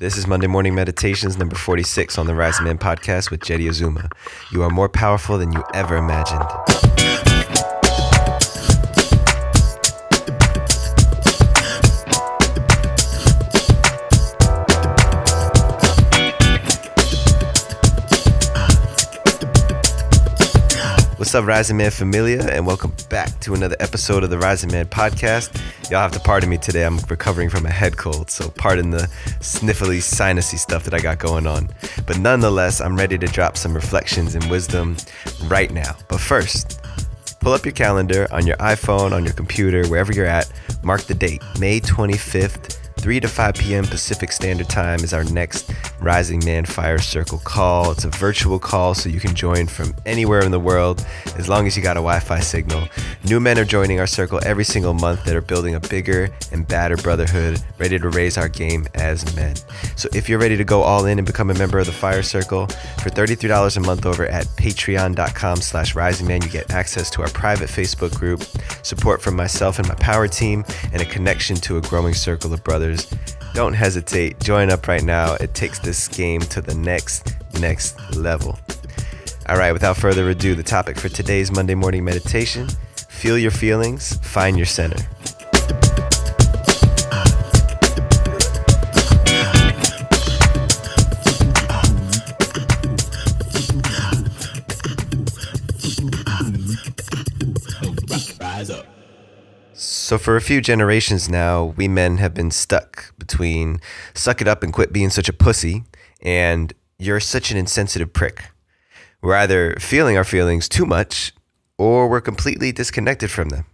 This is Monday Morning Meditations number 46 on the Rising Man podcast with Jeddy Azuma. You are more powerful than you ever imagined. What's up, Rising Man Familia, and welcome back to another episode of the Rising Man podcast. Y'all have to pardon me today. I'm recovering from a head cold, so pardon the sniffly, sinusy stuff that I got going on. But nonetheless, I'm ready to drop some reflections and wisdom right now. But first, pull up your calendar on your iPhone, on your computer, wherever you're at. Mark the date, May 25th, 3 to 5 p.m. Pacific Standard Time is our next Rising Man Fire Circle call. It's a virtual call, so you can join from anywhere in the world as long as you got a Wi Fi signal. New men are joining our circle every single month that are building a bigger and badder brotherhood, ready to raise our game as men. So if you're ready to go all in and become a member of the Fire Circle, for $33 a month over at patreon.com slash risingman, you get access to our private Facebook group, support from myself and my power team, and a connection to a growing circle of brothers don't hesitate. Join up right now. It takes this game to the next, next level. All right, without further ado, the topic for today's Monday morning meditation feel your feelings, find your center. So, for a few generations now, we men have been stuck between suck it up and quit being such a pussy and you're such an insensitive prick. We're either feeling our feelings too much or we're completely disconnected from them.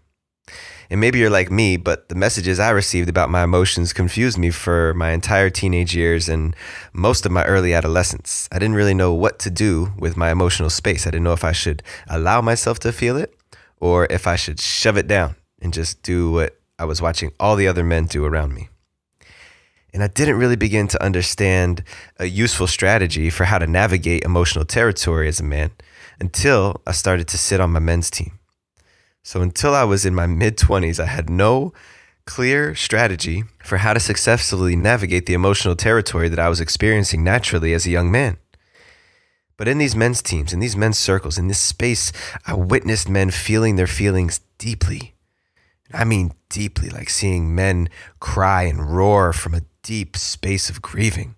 And maybe you're like me, but the messages I received about my emotions confused me for my entire teenage years and most of my early adolescence. I didn't really know what to do with my emotional space. I didn't know if I should allow myself to feel it or if I should shove it down and just do what I was watching all the other men do around me. And I didn't really begin to understand a useful strategy for how to navigate emotional territory as a man until I started to sit on my men's team. So until I was in my mid 20s, I had no clear strategy for how to successfully navigate the emotional territory that I was experiencing naturally as a young man. But in these men's teams, in these men's circles, in this space, I witnessed men feeling their feelings deeply I mean, deeply, like seeing men cry and roar from a deep space of grieving,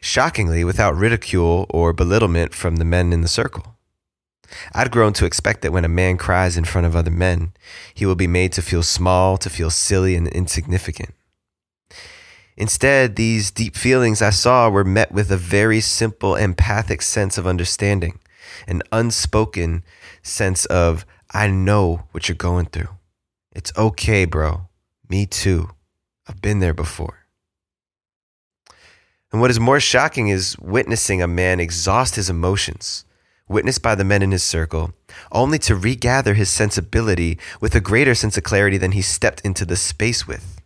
shockingly without ridicule or belittlement from the men in the circle. I'd grown to expect that when a man cries in front of other men, he will be made to feel small, to feel silly and insignificant. Instead, these deep feelings I saw were met with a very simple, empathic sense of understanding, an unspoken sense of, I know what you're going through. It's okay, bro. Me too. I've been there before. And what is more shocking is witnessing a man exhaust his emotions, witnessed by the men in his circle, only to regather his sensibility with a greater sense of clarity than he stepped into the space with.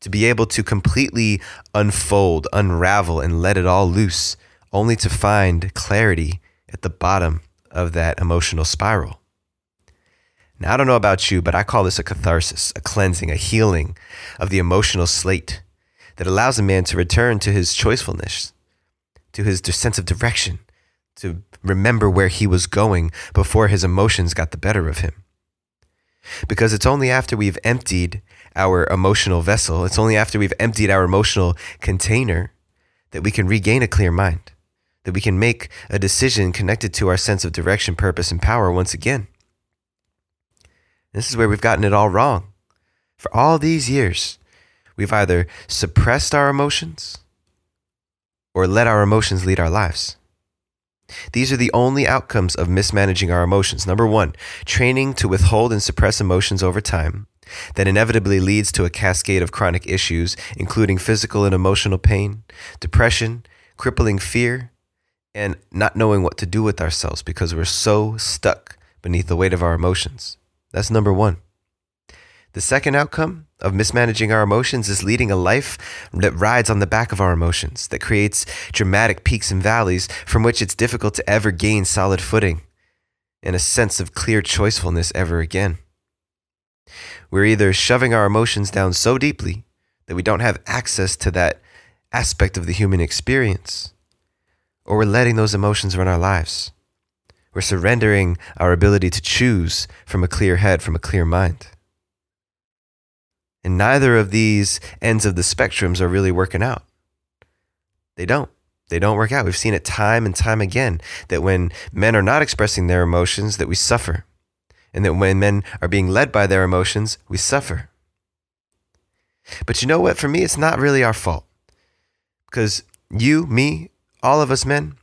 To be able to completely unfold, unravel, and let it all loose, only to find clarity at the bottom of that emotional spiral. Now, I don't know about you, but I call this a catharsis, a cleansing, a healing of the emotional slate that allows a man to return to his choicefulness, to his sense of direction, to remember where he was going before his emotions got the better of him. Because it's only after we've emptied our emotional vessel, it's only after we've emptied our emotional container that we can regain a clear mind, that we can make a decision connected to our sense of direction, purpose, and power once again. This is where we've gotten it all wrong. For all these years, we've either suppressed our emotions or let our emotions lead our lives. These are the only outcomes of mismanaging our emotions. Number one, training to withhold and suppress emotions over time that inevitably leads to a cascade of chronic issues, including physical and emotional pain, depression, crippling fear, and not knowing what to do with ourselves because we're so stuck beneath the weight of our emotions. That's number one. The second outcome of mismanaging our emotions is leading a life that rides on the back of our emotions, that creates dramatic peaks and valleys from which it's difficult to ever gain solid footing and a sense of clear choicefulness ever again. We're either shoving our emotions down so deeply that we don't have access to that aspect of the human experience, or we're letting those emotions run our lives. We're surrendering our ability to choose from a clear head, from a clear mind. And neither of these ends of the spectrums are really working out. They don't. They don't work out. We've seen it time and time again that when men are not expressing their emotions, that we suffer. And that when men are being led by their emotions, we suffer. But you know what? For me, it's not really our fault. Because you, me, all of us men,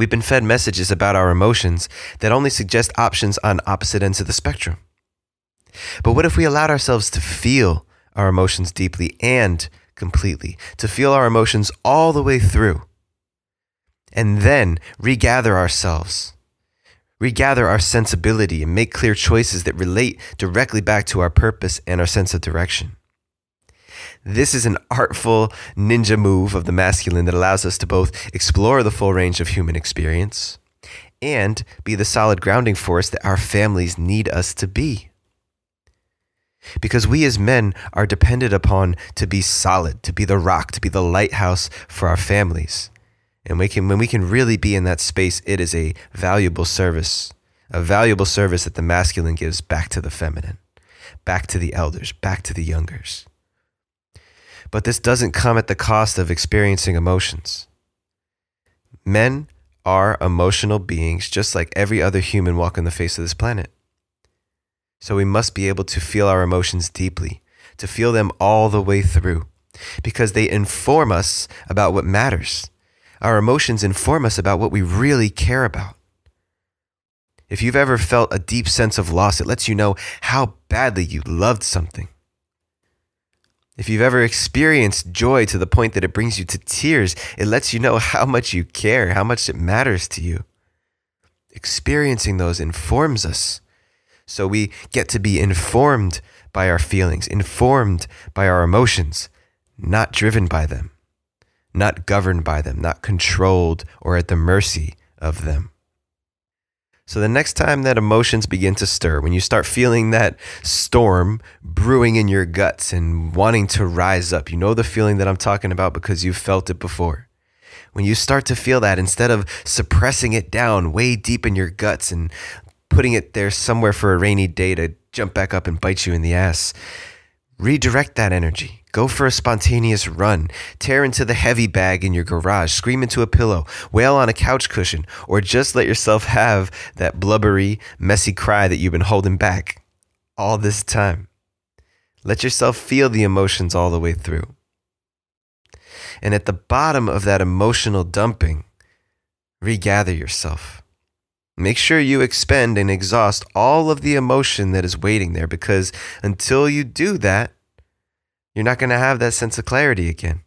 we've been fed messages about our emotions that only suggest options on opposite ends of the spectrum. But what if we allowed ourselves to feel our emotions deeply and completely, to feel our emotions all the way through, and then regather ourselves, regather our sensibility, and make clear choices that relate directly back to our purpose and our sense of direction? This is an artful ninja move of the masculine that allows us to both explore the full range of human experience and be the solid grounding force that our families need us to be. Because we as men are dependent upon to be solid, to be the rock, to be the lighthouse for our families. And we can, when we can really be in that space, it is a valuable service, a valuable service that the masculine gives back to the feminine, back to the elders, back to the youngers. But this doesn't come at the cost of experiencing emotions. Men are emotional beings just like every other human walking the face of this planet. So we must be able to feel our emotions deeply, to feel them all the way through, because they inform us about what matters. Our emotions inform us about what we really care about. If you've ever felt a deep sense of loss, it lets you know how badly you loved something. If you've ever experienced joy to the point that it brings you to tears, it lets you know how much you care, how much it matters to you. Experiencing those informs us so we get to be informed by our feelings, informed by our emotions, not driven by them, not governed by them, not controlled or at the mercy of them. So the next time that emotions begin to stir, when you start feeling that storm brewing in your guts and wanting to rise up, you know the feeling that I'm talking about because you've felt it before. When you start to feel that, instead of suppressing it down way deep in your guts and putting it there somewhere for a rainy day to jump back up and bite you in the ass. Redirect that energy. Go for a spontaneous run. Tear into the heavy bag in your garage. Scream into a pillow. Wail on a couch cushion. Or just let yourself have that blubbery, messy cry that you've been holding back all this time. Let yourself feel the emotions all the way through. And at the bottom of that emotional dumping, regather yourself. Make sure you expend and exhaust all of the emotion that is waiting there because until you do that, you're not going to have that sense of clarity again.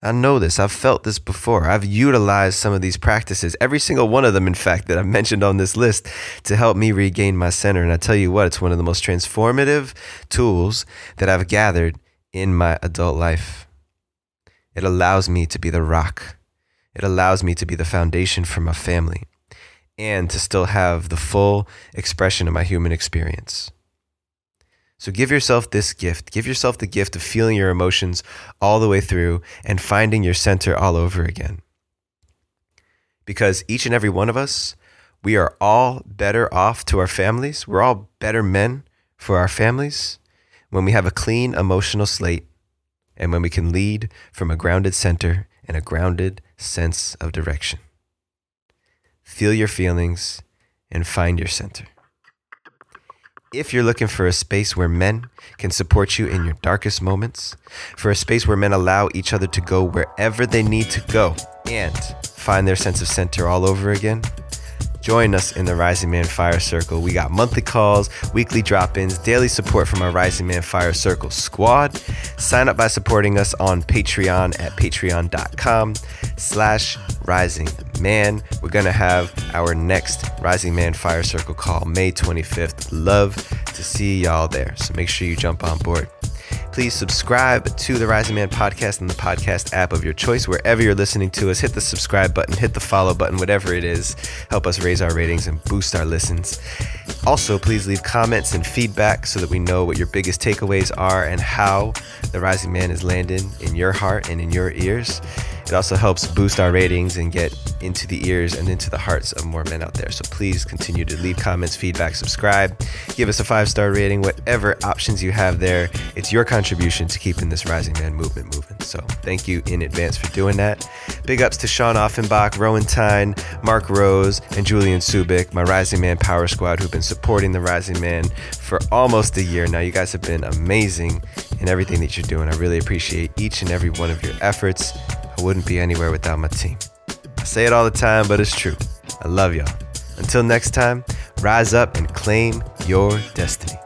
I know this. I've felt this before. I've utilized some of these practices, every single one of them, in fact, that I've mentioned on this list to help me regain my center. And I tell you what, it's one of the most transformative tools that I've gathered in my adult life. It allows me to be the rock, it allows me to be the foundation for my family and to still have the full expression of my human experience. So give yourself this gift. Give yourself the gift of feeling your emotions all the way through and finding your center all over again. Because each and every one of us, we are all better off to our families. We're all better men for our families when we have a clean emotional slate and when we can lead from a grounded center and a grounded sense of direction feel your feelings, and find your center. If you're looking for a space where men can support you in your darkest moments, for a space where men allow each other to go wherever they need to go and find their sense of center all over again, Join us in the Rising Man Fire Circle. We got monthly calls, weekly drop ins, daily support from our Rising Man Fire Circle squad. Sign up by supporting us on Patreon at patreon.com slash rising man. We're going to have our next Rising Man Fire Circle call May 25th. Love to see y'all there. So make sure you jump on board. Please subscribe to the Rising Man podcast in the podcast app of your choice. Wherever you're listening to us, hit the subscribe button, hit the follow button, whatever it is. Help us raise our ratings and boost our listens. Also, please leave comments and feedback so that we know what your biggest takeaways are and how the Rising Man is landing in your heart and in your ears. It also helps boost our ratings and get into the ears and into the hearts of more men out there. So please continue to leave comments, feedback, subscribe, give us a five star rating, whatever options you have there. It's your contribution to keeping this Rising Man movement moving. So thank you in advance for doing that. Big ups to Sean Offenbach, Rowan Tyne, Mark Rose, and Julian Subic, my Rising Man Power Squad, who've been supporting the Rising Man for almost a year now. You guys have been amazing in everything that you're doing. I really appreciate each and every one of your efforts. I wouldn't be anywhere without my team. I say it all the time, but it's true. I love y'all. Until next time, rise up and claim your destiny.